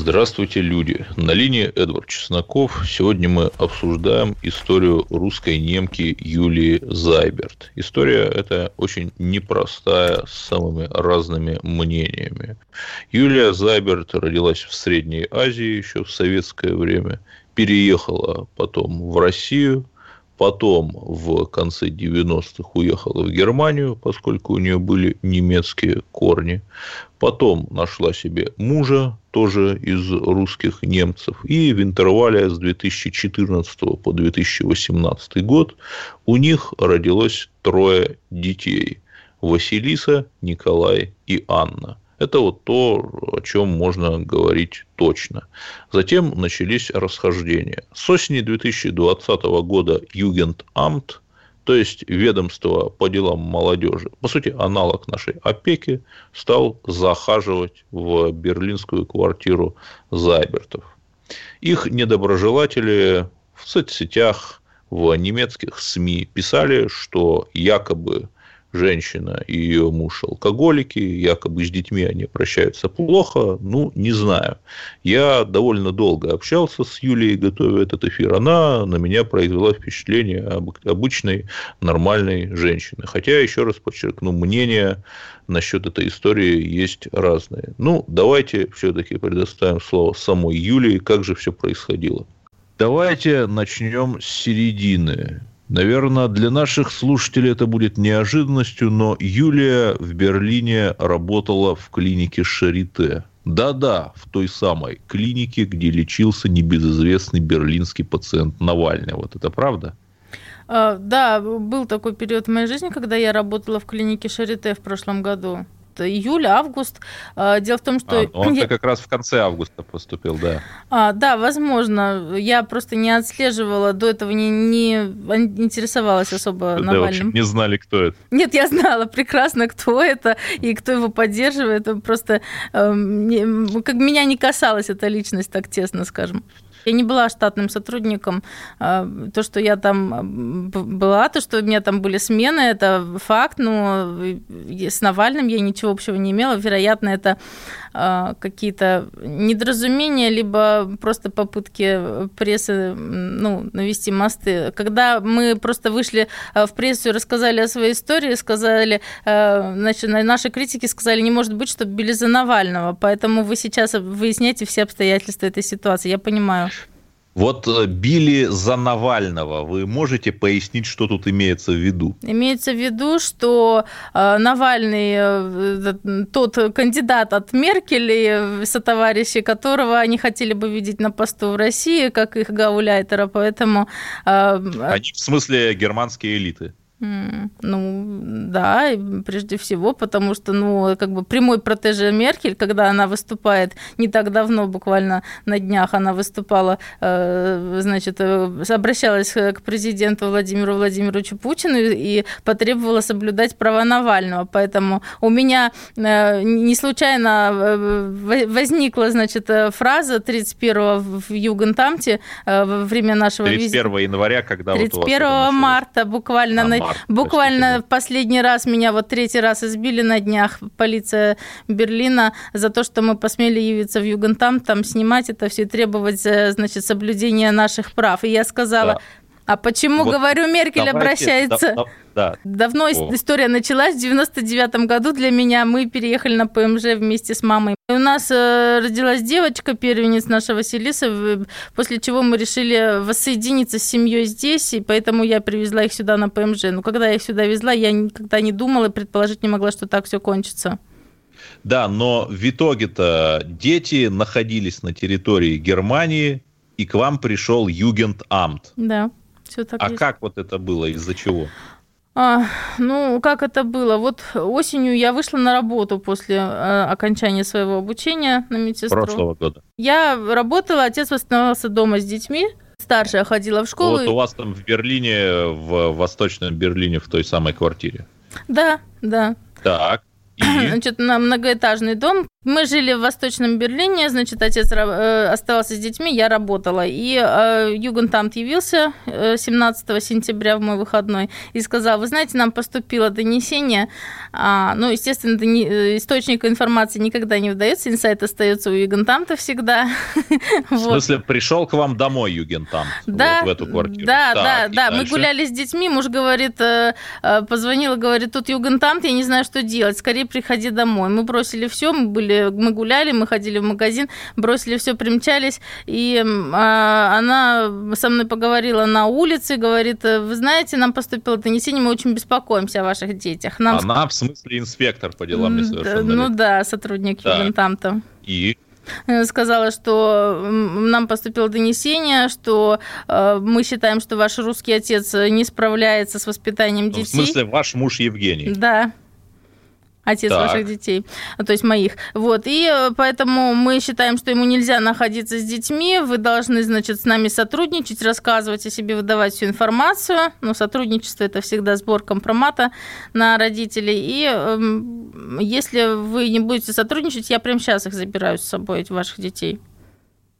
Здравствуйте, люди! На линии Эдвард Чесноков. Сегодня мы обсуждаем историю русской немки Юлии Зайберт. История эта очень непростая, с самыми разными мнениями. Юлия Зайберт родилась в Средней Азии еще в советское время, переехала потом в Россию – Потом в конце 90-х уехала в Германию, поскольку у нее были немецкие корни. Потом нашла себе мужа, тоже из русских немцев. И в интервале с 2014 по 2018 год у них родилось трое детей. Василиса, Николай и Анна – это вот то, о чем можно говорить точно. Затем начались расхождения. С осени 2020 года Югендамт, то есть ведомство по делам молодежи, по сути, аналог нашей опеки, стал захаживать в берлинскую квартиру Зайбертов. Их недоброжелатели в соцсетях, в немецких СМИ писали, что якобы женщина и ее муж алкоголики, якобы с детьми они прощаются плохо, ну, не знаю. Я довольно долго общался с Юлией, готовя этот эфир. Она на меня произвела впечатление обычной нормальной женщины. Хотя, еще раз подчеркну, мнения насчет этой истории есть разные. Ну, давайте все-таки предоставим слово самой Юлии, как же все происходило. Давайте начнем с середины. Наверное, для наших слушателей это будет неожиданностью, но Юлия в Берлине работала в клинике Шарите. Да-да, в той самой клинике, где лечился небезызвестный берлинский пациент Навальный. Вот это правда? А, да, был такой период в моей жизни, когда я работала в клинике Шарите в прошлом году июль, август. А, дело в том, что... А, он я... как раз в конце августа поступил, да. А, да, возможно. Я просто не отслеживала, до этого не, не интересовалась особо да, Навальным. не знали, кто это. Нет, я знала прекрасно, кто это и кто его поддерживает. Просто э, как меня не касалась эта личность так тесно, скажем. Я не была штатным сотрудником. А, то, что я там была, то, что у меня там были смены, это факт, но с Навальным я ничего общего не имела. Вероятно, это какие-то недоразумения, либо просто попытки прессы ну, навести мосты. Когда мы просто вышли а, в прессу и рассказали о своей истории, сказали, значит, наши критики сказали, не может быть, чтобы били за Навального, поэтому вы сейчас выясняете все обстоятельства этой ситуации. Я понимаю. Вот э, били за Навального. Вы можете пояснить, что тут имеется в виду? Имеется в виду, что э, Навальный э, тот кандидат от Меркель, сотоварищи которого они хотели бы видеть на посту в России, как их гауляйтера, поэтому... Они в смысле германские элиты? Ну, да, прежде всего, потому что, ну, как бы прямой протеже Меркель, когда она выступает, не так давно, буквально на днях она выступала, э, значит, э, обращалась к президенту Владимиру Владимировичу Путину и потребовала соблюдать права Навального. Поэтому у меня э, не случайно возникла, значит, фраза 31 в Югентамте во время нашего 31 визита. января, когда 31 вот марта буквально а, на март, Буквально в последний раз меня вот третий раз избили на днях полиция Берлина за то, что мы посмели явиться в Югентам, там снимать это все и требовать, э, значит, соблюдения наших прав. И я сказала, да. А почему, вот говорю, Меркель давайте, обращается? Да, да. Давно О. история началась. В 99 году для меня мы переехали на ПМЖ вместе с мамой. У нас э, родилась девочка, первенец наша Василиса, после чего мы решили воссоединиться с семьей здесь, и поэтому я привезла их сюда на ПМЖ. Но когда я их сюда везла, я никогда не думала и предположить не могла, что так все кончится. Да, но в итоге-то дети находились на территории Германии, и к вам пришел Югендамт. Да. Все так а есть. как вот это было, из-за чего? А, ну, как это было? Вот осенью я вышла на работу после э, окончания своего обучения на медсестру. Прошлого года. Я работала, отец восстановился дома с детьми. Старшая ходила в школу. Вот у вас там в Берлине, в Восточном Берлине, в той самой квартире. Да, да. Так. И? Значит, на многоэтажный дом. Мы жили в Восточном Берлине, значит, отец э, оставался с детьми, я работала. И э, Югентамт явился э, 17 сентября в мой выходной и сказал, вы знаете, нам поступило донесение, а, ну, естественно, дони, э, источник информации никогда не выдается, инсайт остается у Югентамта всегда. В смысле, пришел к вам домой Югентамт да, вот в эту квартиру? Да, так, да, да. Дальше? Мы гуляли с детьми, муж говорит, э, э, позвонил и говорит, тут Югентамт, я не знаю, что делать, скорее приходи домой. Мы бросили все, мы были мы гуляли, мы ходили в магазин, бросили все, примчались, и а, она со мной поговорила на улице, говорит, вы знаете, нам поступило донесение, мы очень беспокоимся о ваших детях. Нам... Она в смысле инспектор по делам несовершеннолетних? Ну да, сотрудник да. Югентамта. И? сказала, что нам поступило донесение, что э, мы считаем, что ваш русский отец не справляется с воспитанием детей. Ну, в смысле, ваш муж Евгений? Да отец так. ваших детей, то есть моих. Вот, и э, поэтому мы считаем, что ему нельзя находиться с детьми, вы должны, значит, с нами сотрудничать, рассказывать о себе, выдавать всю информацию, но сотрудничество – это всегда сбор компромата на родителей, и э, если вы не будете сотрудничать, я прямо сейчас их забираю с собой, ваших детей.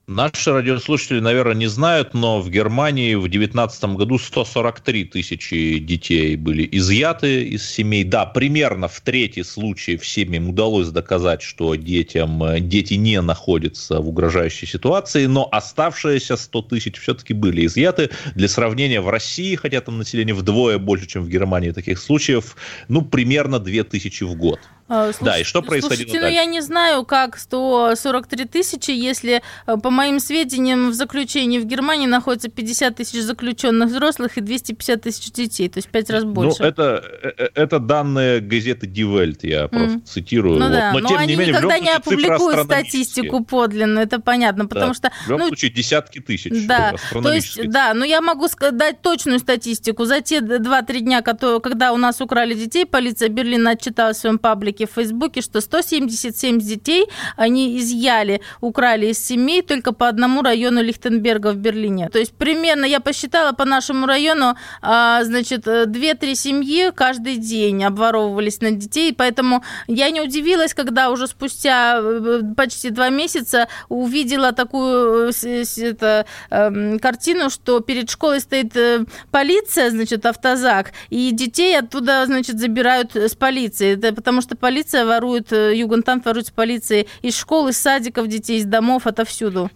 Наши радиослушатели, наверное, не знают, но в Германии в 2019 году 143 тысячи детей были изъяты из семей. Да, примерно в третий случай всем им удалось доказать, что детям, дети не находятся в угрожающей ситуации, но оставшиеся 100 тысяч все-таки были изъяты. Для сравнения, в России, хотя там население вдвое больше, чем в Германии таких случаев, ну, примерно 2 тысячи в год. Слуш... А, да, и что происходило Слушайте, дальше? ну я не знаю, как 143 тысячи, если, э, по моим сведениям, в заключении в Германии находится 50 тысяч заключенных взрослых и 250 тысяч детей, то есть пять раз ну, больше. Ну, это, э, э, это данные газеты Die Welt, я mm. просто цитирую. Ну вот. да, но, но тем они не менее, никогда не опубликуют статистику подлинную, это понятно, потому да. что... В любом ну, случае, десятки тысяч. Да, то есть, да, но я могу дать точную статистику. За те 2-3 дня, когда у нас украли детей, полиция Берлина отчиталась в своем паблике паблике в Фейсбуке, что 177 детей они изъяли, украли из семей только по одному району Лихтенберга в Берлине. То есть примерно, я посчитала по нашему району, а, значит, 2-3 семьи каждый день обворовывались на детей, поэтому я не удивилась, когда уже спустя э, почти два месяца увидела такую э, это, эм, картину, что перед школой стоит э, полиция, значит, автозак, и детей оттуда, значит, забирают с полиции, это потому что полиция ворует, э, Югентамт ворует с полицией из школ, из садиков детей, из домов, отовсюду.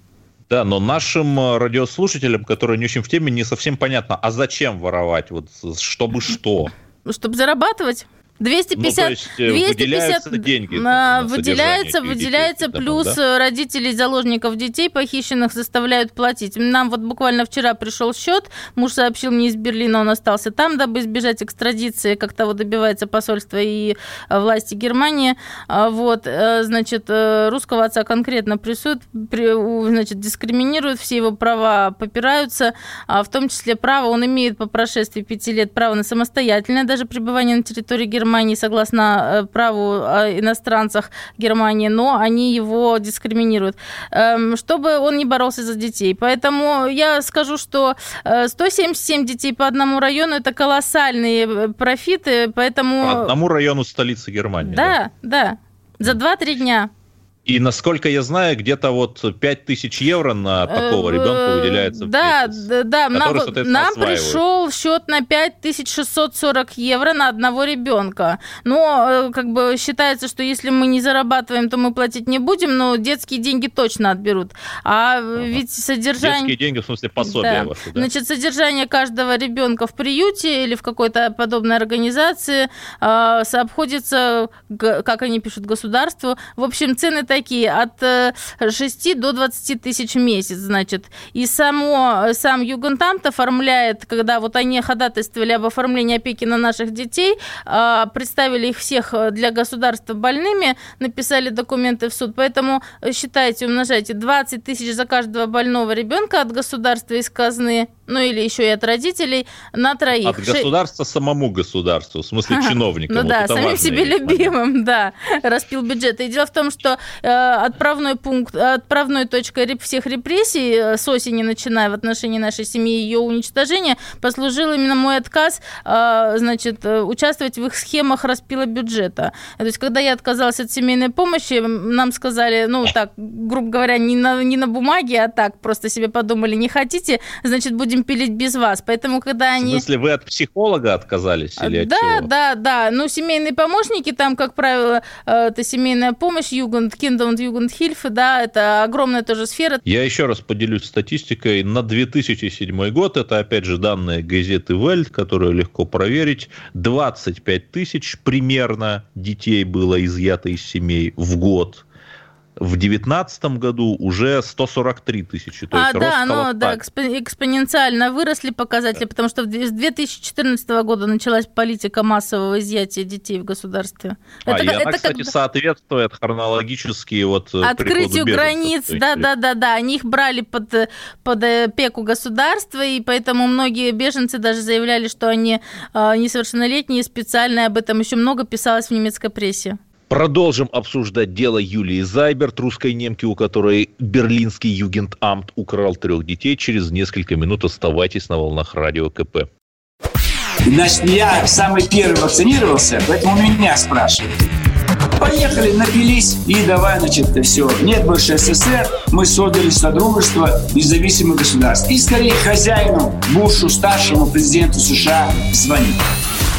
Да, но нашим э, радиослушателям, которые не очень в теме, не совсем понятно, а зачем воровать, вот чтобы что? Чтобы зарабатывать. 250, ну, есть, 250 э, деньги выделяется, выделяется детей, плюс да? родителей заложников детей похищенных заставляют платить. Нам вот буквально вчера пришел счет, муж сообщил мне из Берлина, он остался там, дабы избежать экстрадиции, как того добивается посольство и э, власти Германии. А вот, э, значит, русского отца конкретно прессуют, значит, дискриминируют, все его права попираются, а в том числе право, он имеет по прошествии пяти лет право на самостоятельное даже пребывание на территории Германии, Германии согласно э, праву о иностранцах Германии, но они его дискриминируют, эм, чтобы он не боролся за детей. Поэтому я скажу, что 177 э, детей по одному району – это колоссальные э, профиты, поэтому... По одному району столицы Германии. Да, да, да. за 2-3 дня. И насколько я знаю, где-то вот 5 тысяч евро на такого э, ребенка выделяется Да, да, да. Нам, нам пришел счет на 5640 евро на одного ребенка. Но э, как бы считается, что если мы не зарабатываем, то мы платить не будем, но детские деньги точно отберут. А ага. ведь содержание... Детские деньги, в смысле пособия да. ваши, да? Значит, содержание каждого ребенка в приюте или в какой-то подобной организации э, обходится, как они пишут, государству. В общем, цены такие, от 6 э, до 20 тысяч в месяц, значит. И само, сам Югентамт оформляет, когда вот они ходатайствовали об оформлении опеки на наших детей, а, представили их всех для государства больными, написали документы в суд. Поэтому считайте, умножайте 20 тысяч за каждого больного ребенка от государства из казны, ну или еще и от родителей, на троих. От государства самому государству, в смысле чиновникам. Ну да, самим себе любимым, да, распил бюджет. И дело в том, что э, отправной пункт, отправной точкой всех репрессий э, с осени начиная в отношении нашей семьи ее уничтожения послужил именно мой отказ, э, значит, участвовать в их схемах распила бюджета. То есть, когда я отказалась от семейной помощи, нам сказали, ну так, грубо говоря, не на, не на бумаге, а так, просто себе подумали, не хотите, значит, будем пилить без вас. Поэтому, когда они... В смысле, вы от психолога отказались или от Да, чего? да, да. Ну, семейные помощники, там, как правило, э, это семейная помощь, Югунд, Киндаунд, Югунд Хильф, да, это огромная тоже сфера. Я еще раз поделюсь статистикой. На 2007 год, это, опять же, данные газеты Вельт, которую легко проверить, 25 тысяч примерно детей было изъято из семей в год в 2019 году уже 143 тысячи. То а, есть да, ну, да, экспоненциально выросли показатели, потому что с 2014 года началась политика массового изъятия детей в государстве. А, это, и это она, кстати, как... соответствует хронологически вот э, Открытию границ, да, да, да, да. Они их брали под, под опеку государства, и поэтому многие беженцы даже заявляли, что они э, несовершеннолетние, специально об этом еще много писалось в немецкой прессе. Продолжим обсуждать дело Юлии Зайберт, русской немки, у которой берлинский югентамт украл трех детей. Через несколько минут оставайтесь на волнах радио КП. Значит, я самый первый вакцинировался, поэтому меня спрашивают. Поехали, напились и давай, значит, все. Нет больше СССР, мы создали Содружество независимых государств. И скорее хозяину Бушу, старшему президенту США, звонить.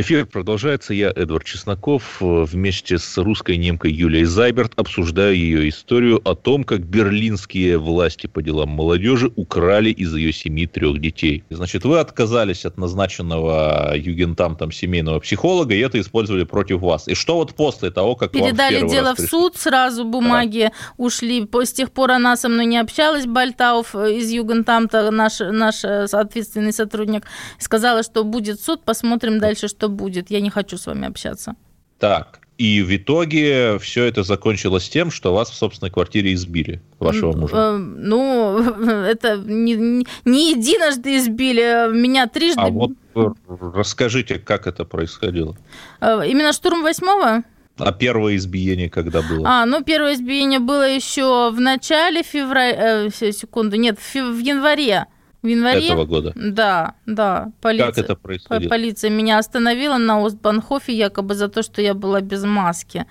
Эфир продолжается. Я, Эдвард Чесноков, э, вместе с русской немкой Юлией Зайберт обсуждаю ее историю о том, как берлинские власти по делам молодежи украли из ее семьи трех детей. Значит, вы отказались от назначенного югентам там семейного психолога, и это использовали против вас. И что вот после того, как Передали вам дело в суд, сразу бумаги да. ушли. С тех пор она со мной не общалась, Бальтауф э, из югентамта, наш, наш э, ответственный сотрудник, сказала, что будет суд, посмотрим дальше, что будет, я не хочу с вами общаться. Так, и в итоге все это закончилось тем, что вас в собственной квартире избили, вашего мужа. Э, ну, это не, не единожды избили, меня трижды. А вот расскажите, как это происходило? Э, именно штурм восьмого? А первое избиение когда было? А, ну первое избиение было еще в начале февраля, э, секунду, нет, в, в январе в январе этого года. Да, да. Полиция, как это происходило? Полиция меня остановила на Остбанхофе якобы за то, что я была без маски.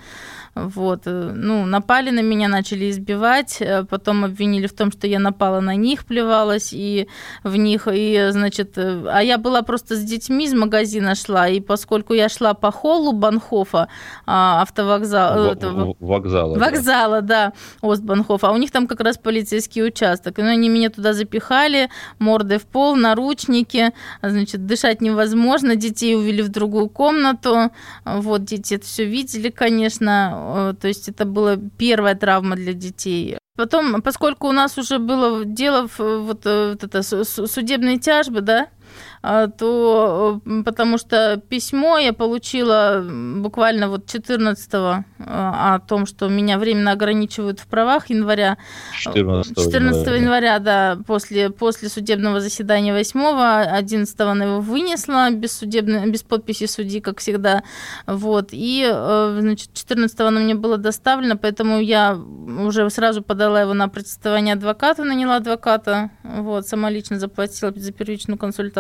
Вот, э, ну, напали на меня, начали избивать, э, потом обвинили в том, что я напала на них, плевалась и в них, и, значит, э, а я была просто с детьми из магазина шла, и поскольку я шла по холлу Банхофа, а, автовокзала, в, вокзала, вокзала, да, да Остбанхофа, а у них там как раз полицейский участок, и ну, они меня туда запихали, мордой в пол, наручники, значит, дышать невозможно, детей увели в другую комнату, вот, дети это все видели, конечно, Э, то есть это была первая травма для детей. Потом, поскольку у нас уже было дело в вот, э, вот это судебные тяжбы, да, то э, потому что письмо я получила буквально вот 14 э, о том, что меня временно ограничивают в правах января. 14, 14 января, января да, после, после судебного заседания 8 11 она его вынесла без, судебной, без подписи судьи, как всегда. Вот. И, э, значит, 14 оно мне было доставлено, поэтому я уже сразу подала его на представление адвоката, наняла адвоката, вот, сама лично заплатила за первичную консультацию.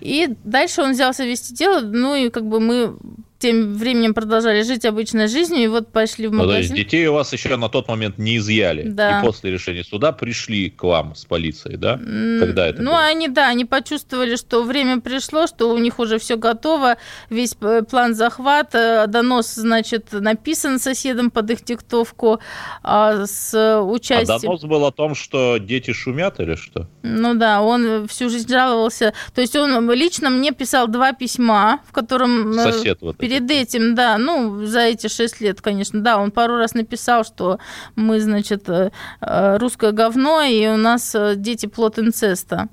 И дальше он взялся вести дело, ну и как бы мы тем временем продолжали жить обычной жизнью, и вот пошли в магазин. Ну, то есть детей у вас еще на тот момент не изъяли, да. и после решения суда пришли к вам с полицией, да? Когда это Ну, было? они, да, они почувствовали, что время пришло, что у них уже все готово, весь план захвата, донос, значит, написан соседом под их диктовку а, с участием... А донос был о том, что дети шумят или что? Ну да, он всю жизнь жаловался, то есть он лично мне писал два письма, в котором... Э, Сосед вот Перед этим, да, ну, за эти шесть лет, конечно, да, он пару раз написал, что мы, значит, э, э, русское говно, и у нас э, дети плод инцеста.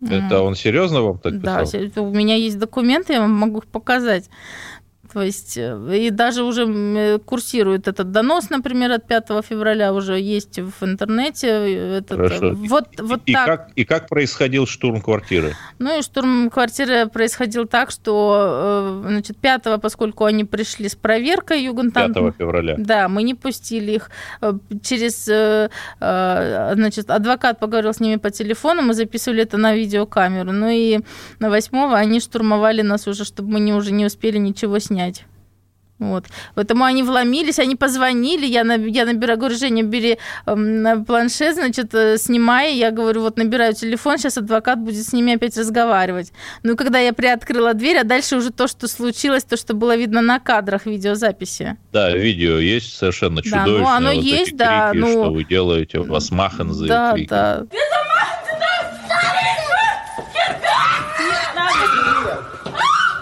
Это он серьезно вам так писал? Да, у меня есть документы, я вам могу их показать. То есть, э, и даже уже э, курсирует этот донос, например, от 5 февраля уже есть в интернете. Этот, Хорошо. Вот, вот и, так. Как, и как происходил штурм квартиры? Ну и штурм квартиры происходил так, что, э, значит, 5 поскольку они пришли с проверкой Югентамт... 5 февраля. Да, мы не пустили их. Через, значит, адвокат поговорил с ними по телефону, мы записывали это на видеокамеру. Ну и на 8 они штурмовали нас уже, чтобы мы не, уже не успели ничего снять понять. Вот. Поэтому они вломились, они позвонили, я, на, я набираю, говорю, Женя, бери э, планшет, значит, э, снимай. Я говорю, вот набираю телефон, сейчас адвокат будет с ними опять разговаривать. Ну, когда я приоткрыла дверь, а дальше уже то, что случилось, то, что было видно на кадрах видеозаписи. Да, видео есть совершенно чудовищное. Да, ну, оно вот есть, да. Крики, ну... Что вы делаете, у вас маханзы да, крики. Да,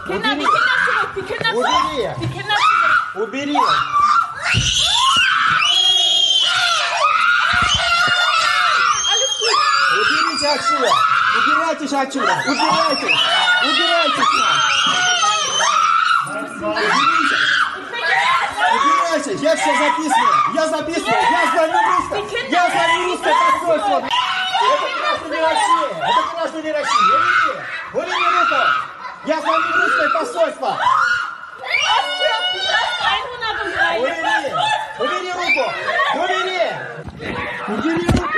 да. Убери! Убери! Уберите отсюда! Убирайтесь отсюда! Убирайтесь! Убирайтесь! Убирайтесь! Я все записываю! Я записываю! Я звоню русское! Я звоню русское посольство! Это граждане России! Это граждане России! Убери! Убери руку! Я звоню русское посольство! Убери! Убери руку! Убери! Убери руку!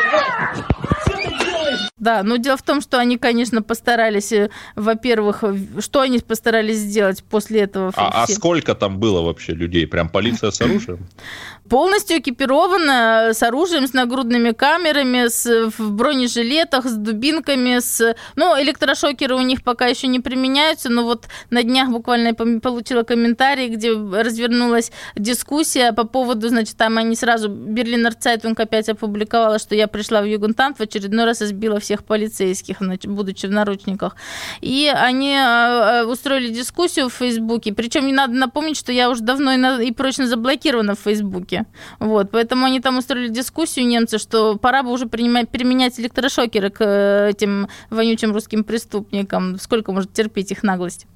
Да, но дело в том, что они, конечно, постарались, э, во-первых, что они постарались сделать после этого? А, а сколько там было вообще людей? Прям полиция с оружием? Полностью экипирована с оружием, с нагрудными камерами, с, в бронежилетах, с дубинками, с... Ну, электрошокеры у них пока еще не применяются, но вот на днях буквально я получила комментарий, где развернулась дискуссия по поводу, значит, там они сразу, Berliner Zeitung опять опубликовала, что я пришла в Jugendamt, в очередной раз избила всех полицейских, будучи в наручниках. И они а, устроили дискуссию в Фейсбуке, причем не надо напомнить, что я уже давно и прочно заблокирована в Фейсбуке. Вот, поэтому они там устроили дискуссию, немцы, что пора бы уже принимать, применять электрошокеры к э, этим вонючим русским преступникам. Сколько может терпеть их наглость?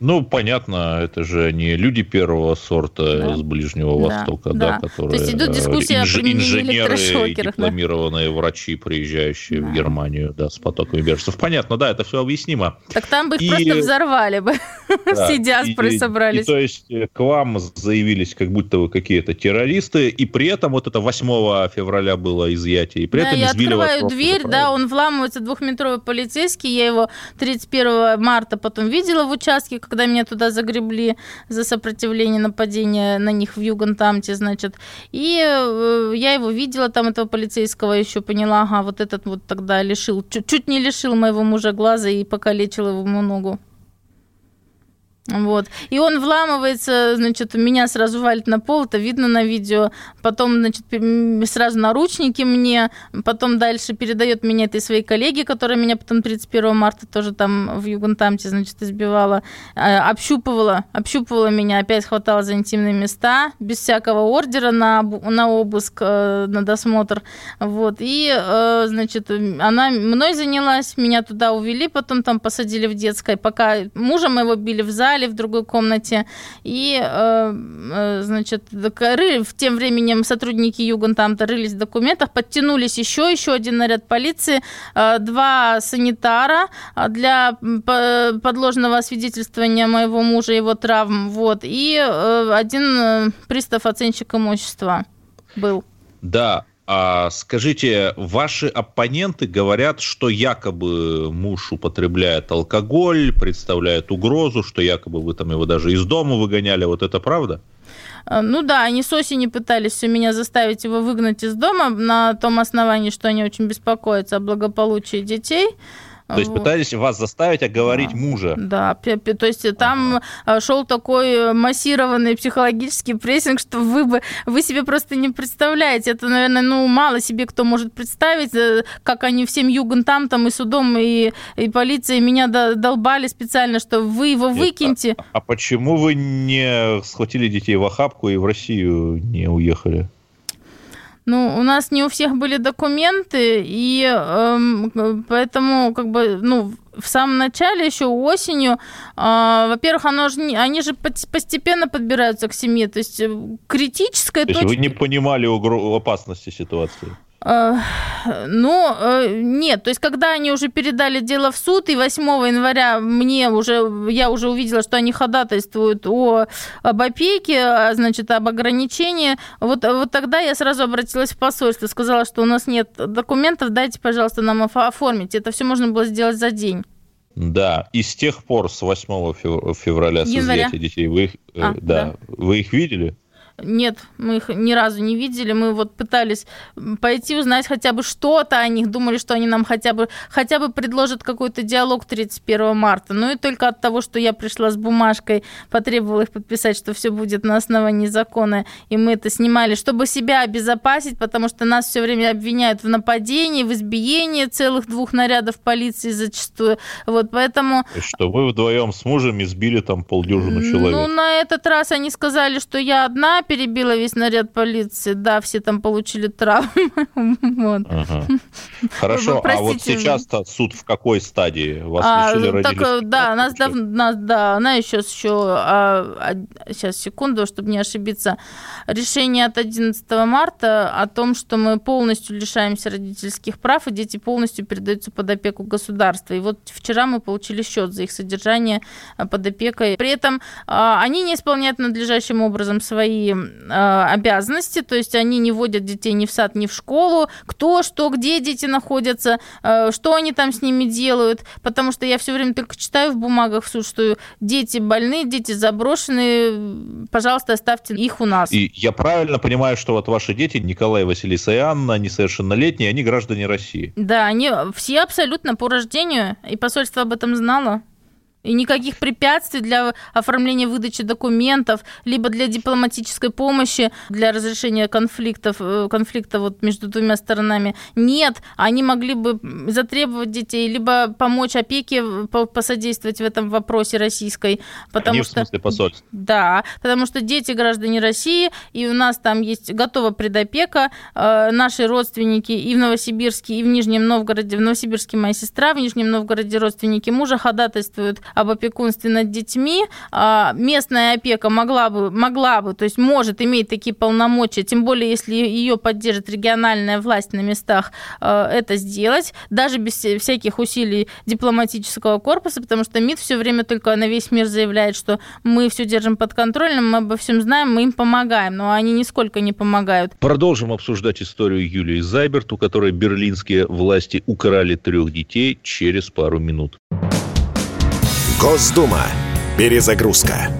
Ну, понятно, это же не люди первого сорта да. из Ближнего Востока, да, да, которые... То есть идут дискуссии инж... о применении инженеры дипломированные да. врачи, приезжающие да. в Германию, да, с потоками беженцев. Понятно, да, это все объяснимо. Так там бы их и... просто взорвали бы. Да. Все диаспоры и, собрались. И, то есть э, к вам заявились как будто вы какие-то террористы, и при этом вот это 8 февраля было изъятие, и при да, этом я открываю дверь, да, он вламывается, двухметровый полицейский, я его 31 марта потом видела в участке, когда меня туда загребли за сопротивление нападения на них в Югантамте, значит. И э, я его видела, там этого полицейского еще поняла, ага, вот этот вот тогда лишил, чуть, чуть не лишил моего мужа глаза и покалечил ему ногу. Вот. И он вламывается, значит, меня сразу валит на пол, это видно на видео. Потом, значит, сразу наручники мне, потом дальше передает меня этой своей коллеге, которая меня потом 31 марта тоже там в Югентамте, значит, избивала, а, общупывала, общупывала меня, опять хватала за интимные места, без всякого ордера на, на обыск, э, на досмотр. Вот. И, э, значит, она мной занялась, меня туда увели, потом там посадили в детской, пока мужа моего били в зале, в другой комнате. И, э, э, значит, в тем временем сотрудники Югентамта рылись в документах, подтянулись еще, еще один наряд полиции, э, два санитара для подложного освидетельствования моего мужа, его травм, вот, и один пристав оценщик имущества был. Да, А скажите, ваши оппоненты говорят, что якобы муж употребляет алкоголь, представляет угрозу, что якобы вы там его даже из дома выгоняли. Вот это правда? Э, ну да, они с осени пытались все меня заставить его выгнать из дома на том основании, что они очень беспокоятся о благополучии детей. То есть вот. пытались вас заставить оговорить да. мужа. Да, то есть там ага. шел такой массированный психологический прессинг, что вы бы вы себе просто не представляете. Это, наверное, ну мало себе кто может представить, э, как они всем югентам там и судом и, и полицией меня долбали специально, что вы его Нет, выкиньте. А, а почему вы не схватили детей в охапку и в Россию не уехали? Ну, у нас не у всех были документы, и э, поэтому, как бы, ну, в самом начале, еще осенью, э, во-первых, оно же, они же постепенно подбираются к семье, то есть э, критическая то есть точка... вы не понимали угро- опасности ситуации? Ну, э, нет, то есть когда они уже передали дело в суд, и 8 января мне уже, я уже увидела, что они ходатайствуют о, об опеке, а, значит, об ограничении, вот, вот тогда я сразу обратилась в посольство, сказала, что у нас нет документов, дайте, пожалуйста, нам оформить. Это все можно было сделать за день. Да, и с тех пор, с 8 февраля, с изъятия детей, вы их, э, а, да, да. вы их видели? Нет, мы их ни разу не видели. Мы вот пытались пойти узнать хотя бы что-то о них, думали, что они нам хотя бы, хотя бы предложат какой-то диалог 31 марта. Ну и только от того, что я пришла с бумажкой, потребовала их подписать, что все будет на основании закона, и мы это снимали, чтобы себя обезопасить, потому что нас все время обвиняют в нападении, в избиении целых двух нарядов полиции зачастую. Вот поэтому... Что вы вдвоем с мужем избили там полдюжину человек? Ну, на этот раз они сказали, что я одна перебила весь наряд полиции. Да, все там получили травмы. вот. Хорошо, а вот сейчас-то суд в какой стадии? Вас а, лишили так, э, Да, нас, дав, нас, да, она сейчас еще, а, а, сейчас, секунду, чтобы не ошибиться, решение от 11 марта о том, что мы полностью лишаемся родительских прав, и дети полностью передаются под опеку государства. И вот вчера мы получили счет за их содержание под опекой. При этом а, они не исполняют надлежащим образом свои э, обязанности, то есть они не водят детей ни в сад, ни в школу, кто, что, где дети находятся, э, что они там с ними делают, потому что я все время только читаю в бумагах в суд, что дети больны, дети заброшены, пожалуйста, оставьте их у нас. И я правильно понимаю, что вот ваши дети, Николай, Василиса и Анна, они совершеннолетние, они граждане России? Да, они все абсолютно по рождению, и посольство об этом знало. И никаких препятствий для оформления выдачи документов, либо для дипломатической помощи, для разрешения конфликтов, э, конфликта вот между двумя сторонами нет. Они могли бы затребовать детей, либо помочь опеке, посодействовать в этом вопросе российской. Потому Они что, в смысле посольств? Да, потому что дети граждане России, и у нас там есть готова предопека. Э, наши родственники и в Новосибирске, и в Нижнем Новгороде. В Новосибирске моя сестра, в Нижнем Новгороде родственники мужа ходатайствуют об опекунстве над детьми, а, местная опека могла бы, могла бы, то есть может иметь такие полномочия, тем более если ее поддержит региональная власть на местах, а, это сделать, даже без всяких усилий дипломатического корпуса, потому что МИД все время только на весь мир заявляет, что мы все держим под контролем, мы обо всем знаем, мы им помогаем, но они нисколько не помогают. Продолжим обсуждать историю Юлии Зайберт, у которой берлинские власти украли трех детей через пару минут. Госдума. Перезагрузка.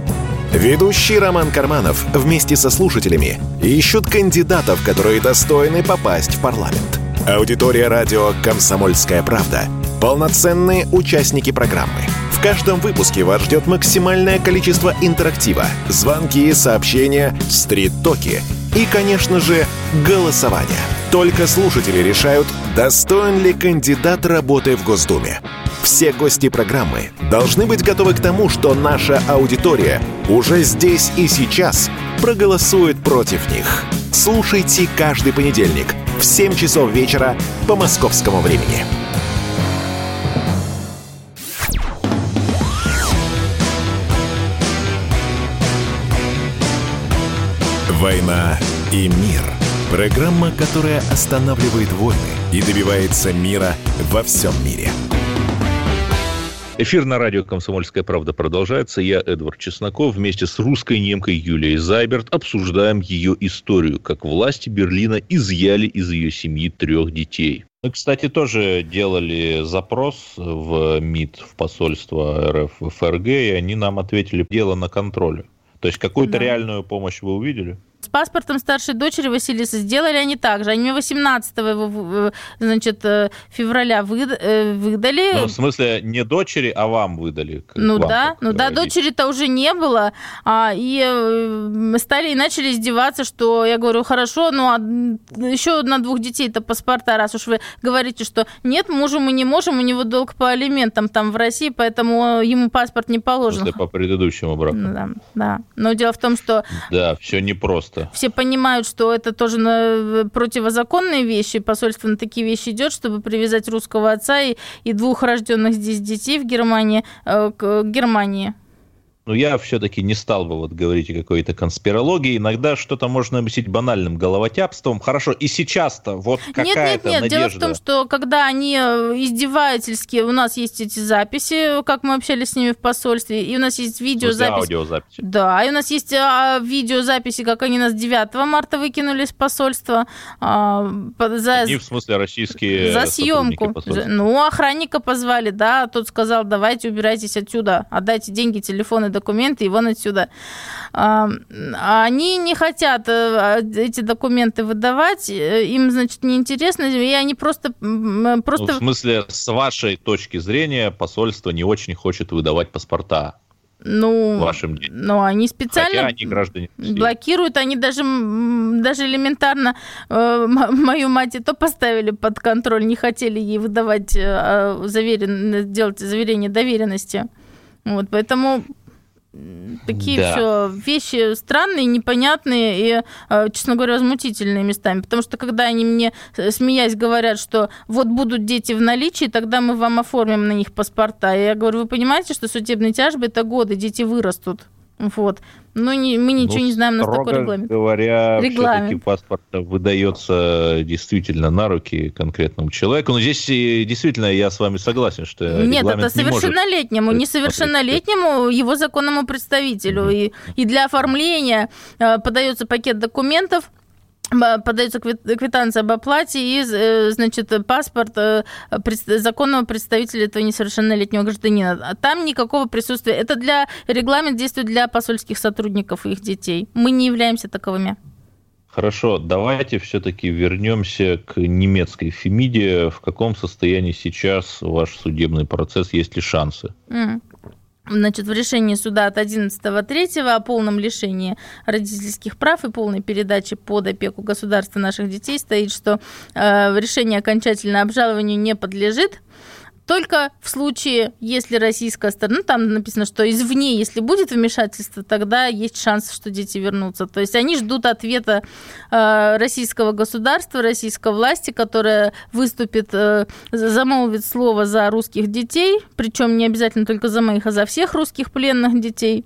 Ведущий Роман Карманов вместе со слушателями ищут кандидатов, которые достойны попасть в парламент. Аудитория радио «Комсомольская правда» — полноценные участники программы. В каждом выпуске вас ждет максимальное количество интерактива, звонки, сообщения, стрит-токи и, конечно же, голосование. Только слушатели решают, достоин ли кандидат работы в Госдуме. Все гости программы должны быть готовы к тому, что наша аудитория уже здесь и сейчас проголосует против них. Слушайте каждый понедельник в 7 часов вечера по московскому времени. «Война и мир» – программа, которая останавливает войны и добивается мира во всем мире – Эфир на радио «Комсомольская правда» продолжается. Я, Эдвард Чесноков, вместе с русской немкой Юлией Зайберт обсуждаем ее историю, как власти Берлина изъяли из ее семьи трех детей. Мы, кстати, тоже делали запрос в МИД, в посольство РФ в ФРГ, и они нам ответили дело на контроле. То есть какую-то да. реальную помощь вы увидели? С паспортом старшей дочери Василисы сделали они так же. Они 18 его, значит, э, февраля э, выдали. Ну, в смысле, не дочери, а вам выдали? Ну вам, да, ну да, дочери-то уже не было. А, и э, стали и начали издеваться, что я говорю, хорошо, ну а еще на двух детей-то паспорта, раз уж вы говорите, что нет, мужу мы не можем, у него долг по алиментам там в России, поэтому ему паспорт не положен. По предыдущему браку. Да, да. Но дело в том, что... Да, все непросто просто. Все понимают, что это тоже на противозаконные вещи. Посольство на такие вещи идет, чтобы привязать русского отца и, и двух рожденных здесь детей в Германии э, к Германии. Но я все-таки не стал бы вот говорить о какой-то конспирологии. Иногда что-то можно объяснить банальным головотяпством. Хорошо, и сейчас-то вот какая-то Нет, нет, нет. Надежда. Дело в том, что когда они э, издевательские, у нас есть эти записи, как мы общались с ними в посольстве, и у нас есть видеозапись. аудиозаписи. Да, и у нас есть а, видеозаписи, как они нас 9 марта выкинули из посольства. А, за... Они, в смысле, российские За съемку. Ну, охранника позвали, да, тот сказал, давайте убирайтесь отсюда, отдайте деньги, телефоны, документы, и вон отсюда. Они не хотят э, эти документы выдавать, э, им, значит, неинтересно, и они просто... просто... Ну, в смысле, с вашей точки зрения, посольство не очень хочет выдавать паспорта ну, вашим детям. Ну, они специально они граждане блокируют, они даже, даже элементарно э, мою мать и то поставили под контроль, не хотели ей выдавать, э, заверен, делать заверение доверенности. Вот, поэтому такие да. все вещи странные, непонятные и, э, честно говоря, возмутительные местами. Потому что когда они мне, э, смеясь, говорят, что вот будут дети в наличии, тогда мы вам оформим на них паспорта. И я говорю, вы понимаете, что судебные тяжбы это годы, дети вырастут. Вот. Ну, не, мы ничего ну, не знаем, у нас такой регламент. говоря, регламент. все-таки паспорт выдается действительно на руки конкретному человеку. Но здесь действительно я с вами согласен, что Нет, это совершеннолетнему, не несовершеннолетнему, его законному представителю. Угу. И, и для оформления э, подается пакет документов, подается квитанция об оплате и, э, значит, паспорт э, законного представителя этого несовершеннолетнего гражданина. А там никакого присутствия. Это для регламент действует для посольских сотрудников и их детей. Мы не являемся таковыми. Хорошо, давайте все-таки вернемся к немецкой Фемиде. В каком состоянии сейчас ваш судебный процесс? Есть ли шансы? Mm значит, в решении суда от 11.3 о полном лишении родительских прав и полной передаче под опеку государства наших детей стоит, что э, решение окончательно обжалованию не подлежит, только в случае, если российская сторона, ну, там написано, что извне, если будет вмешательство, тогда есть шанс, что дети вернутся. То есть они ждут ответа э, российского государства, российской власти, которая выступит, э, замолвит слово за русских детей, причем не обязательно только за моих, а за всех русских пленных детей.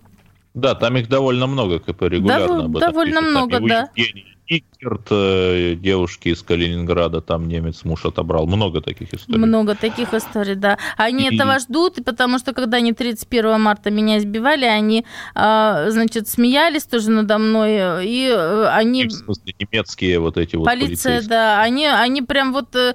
Да, там их довольно много, КП регулярно. Дов- довольно пишут. много, там да. Евгений Никерт, э, девушки из Калининграда, там немец муж отобрал. Много таких историй. Много таких историй, да. Они и... этого ждут, потому что когда они 31 марта меня избивали, они, а, значит, смеялись тоже надо мной, и э, они... в смысле, немецкие вот эти вот Полиция, да, они, они прям вот э,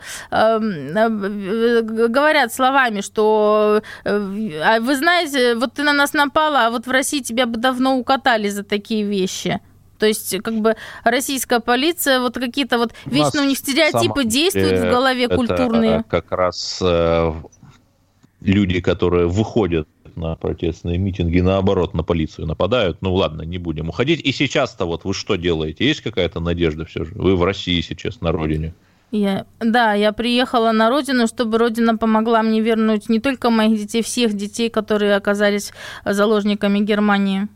говорят словами, что а вы знаете, вот ты на нас напала, а вот в России тебя бы давно укатали за такие вещи. То есть, как бы российская полиция, вот какие-то вот вечно у, у них стереотипы действуют в голове это культурные. Как раз э, люди, которые выходят на протестные митинги, наоборот, на полицию нападают. Ну ладно, не будем уходить. И сейчас-то вот вы что делаете? Есть какая-то надежда все же? Вы в России сейчас, на родине. Я, да, я приехала на родину, чтобы родина помогла мне вернуть не только моих детей, всех детей, которые оказались заложниками Германии.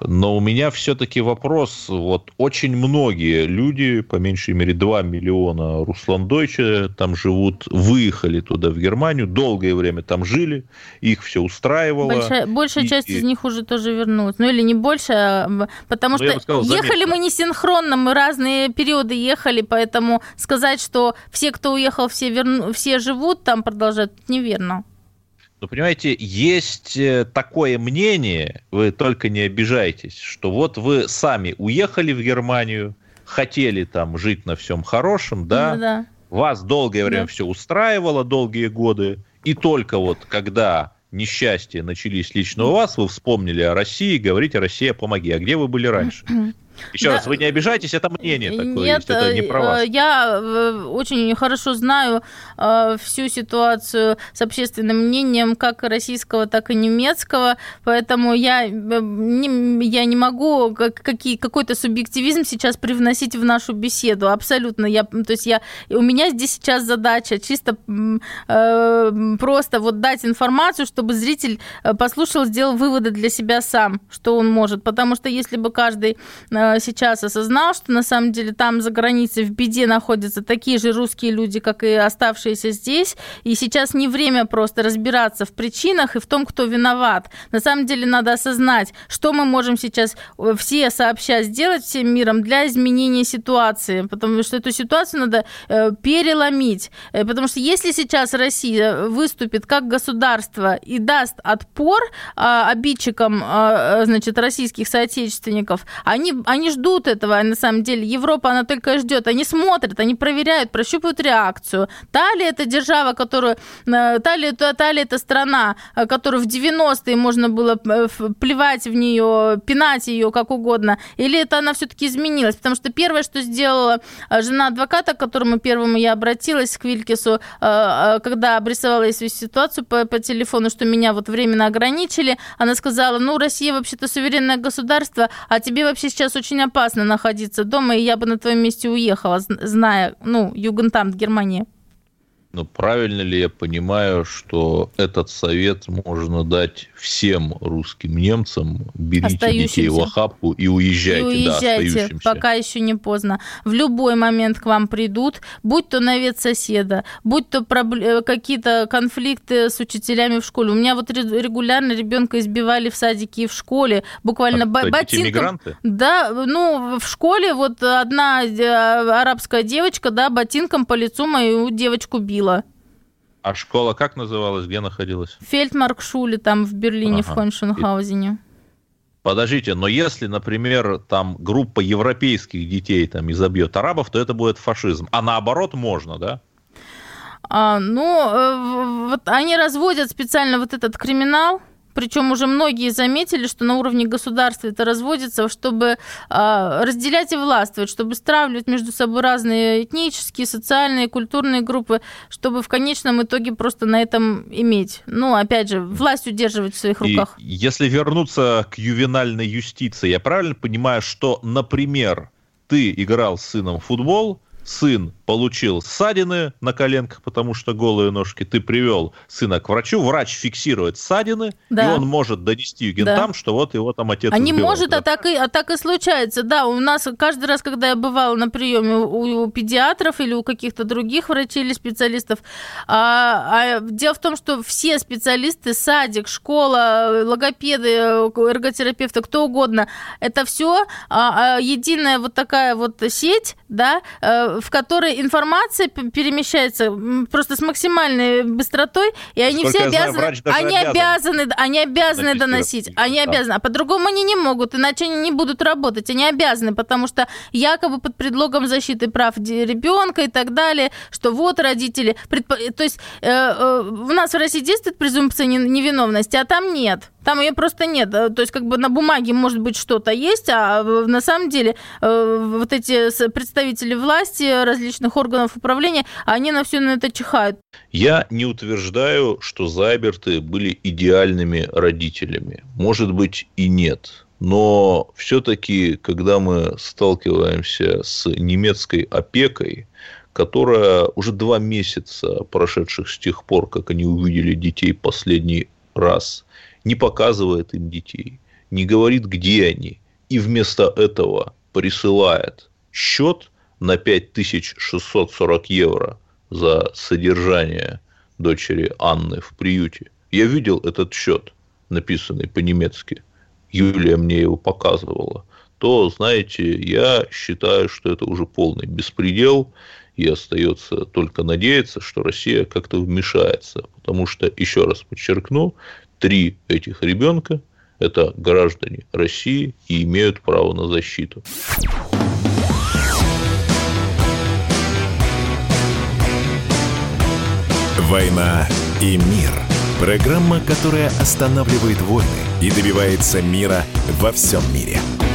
Но у меня все-таки вопрос. Вот очень многие люди, по меньшей мере 2 миллиона русландойче там живут, выехали туда, в Германию, долгое время там жили, их все устраивало. Большая, большая и, часть и... из них уже тоже вернулась. Ну или не больше, а, потому ну, что сказал, ехали мы не синхронно, мы разные периоды ехали, поэтому сказать, что все, кто уехал, все, верну... все живут там, продолжают, неверно. Но понимаете, есть э, такое мнение, вы только не обижайтесь, что вот вы сами уехали в Германию, хотели там жить на всем хорошем, да, да. вас долгое время да. все устраивало, долгие годы, и только вот когда несчастья начались лично у вас, вы вспомнили о России, говорите, Россия, помоги. А где вы были раньше? Еще да. раз, вы не обижайтесь, это мнение такое Нет, есть, это не про вас. Э, я э, очень хорошо знаю э, всю ситуацию с общественным мнением как российского, так и немецкого, поэтому я не, я не могу какие, какой-то субъективизм сейчас привносить в нашу беседу, абсолютно. Я, то есть я, у меня здесь сейчас задача чисто просто вот дать информацию, чтобы зритель послушал, сделал выводы для себя сам, что он может, потому что если бы каждый сейчас осознал, что на самом деле там за границей в беде находятся такие же русские люди, как и оставшиеся здесь. И сейчас не время просто разбираться в причинах и в том, кто виноват. На самом деле надо осознать, что мы можем сейчас э, все сообща сделать всем миром для изменения ситуации. Потому что эту ситуацию надо э, переломить. Э, потому что если сейчас Россия выступит как государство и даст отпор а, обидчикам а, значит, российских соотечественников, они, они они ждут этого, на самом деле. Европа, она только ждет. Они смотрят, они проверяют, прощупывают реакцию. Та ли это держава, которую... Э, та ли, та, та ли это страна, э, которую в 90-е можно было э, плевать в нее, пинать ее как угодно, или это она все-таки изменилась? Потому что первое, что сделала жена адвоката, к которому первому я обратилась, к Вилькису, когда обрисовала свою ситуацию по, по телефону, что меня вот временно ограничили, она сказала, ну, Россия вообще-то суверенное государство, а тебе вообще сейчас очень очень опасно находиться дома, и я бы на твоем месте уехала, зная, ну, Югентамт Германии. Но правильно ли я понимаю, что этот совет можно дать всем русским немцам? Берите детей в охапку и уезжайте. И уезжайте, да, пока еще не поздно. В любой момент к вам придут, будь то навет соседа, будь то э, какие-то конфликты с учителями в школе. У меня вот регулярно ребенка избивали в садике и в школе, буквально а, ботинком. мигранты? Да, ну, в школе вот одна э, арабская девочка, да, ботинком по лицу мою девочку била ходила. А школа как называлась, где находилась? Фельдмаркшуле, там в Берлине, ага. в Хоншенхаузене. Подождите, но если, например, там группа европейских детей там изобьет арабов, то это будет фашизм. А наоборот можно, да? А, ну, э, вот они разводят специально вот этот криминал, причем уже многие заметили, что на уровне государства это разводится, чтобы а, разделять и властвовать, чтобы стравливать между собой разные этнические, социальные, культурные группы, чтобы в конечном итоге просто на этом иметь. Ну, опять же, власть удерживать в своих руках. И если вернуться к ювенальной юстиции, я правильно понимаю, что, например, ты играл с сыном в футбол, сын получил ссадины на коленках, потому что голые ножки, ты привел сына к врачу, врач фиксирует ссадины, да. и он может донести югентам, да. что вот его там отец А не может, да? а, так и, а так и случается. Да, у нас каждый раз, когда я бывала на приеме у, у педиатров или у каких-то других врачей или специалистов, а, а дело в том, что все специалисты, садик, школа, логопеды, эрготерапевты, кто угодно, это все а, а, единая вот такая вот сеть, да, э, в которой информация перемещается просто с максимальной быстротой, и они Сколько все обязаны, знаю, они обязаны, они обязаны доносить, они да. обязаны, а по-другому они не могут, иначе они не будут работать, они обязаны, потому что якобы под предлогом защиты прав ребенка и так далее, что вот родители, предпо... то есть э, э, у нас в России действует презумпция невиновности, а там нет. Там ее просто нет. То есть как бы на бумаге может быть что-то есть, а на самом деле э, вот эти представители власти, различных органов управления, они на все на это чихают. Я не утверждаю, что Зайберты были идеальными родителями. Может быть и нет. Но все-таки, когда мы сталкиваемся с немецкой опекой, которая уже два месяца прошедших с тех пор, как они увидели детей последний раз, не показывает им детей, не говорит, где они, и вместо этого присылает счет на 5640 евро за содержание дочери Анны в приюте. Я видел этот счет, написанный по-немецки. Юлия мне его показывала. То, знаете, я считаю, что это уже полный беспредел. и остается только надеяться, что Россия как-то вмешается. Потому что, еще раз подчеркну, три этих ребенка – это граждане России и имеют право на защиту. «Война и мир» – программа, которая останавливает войны и добивается мира во всем мире –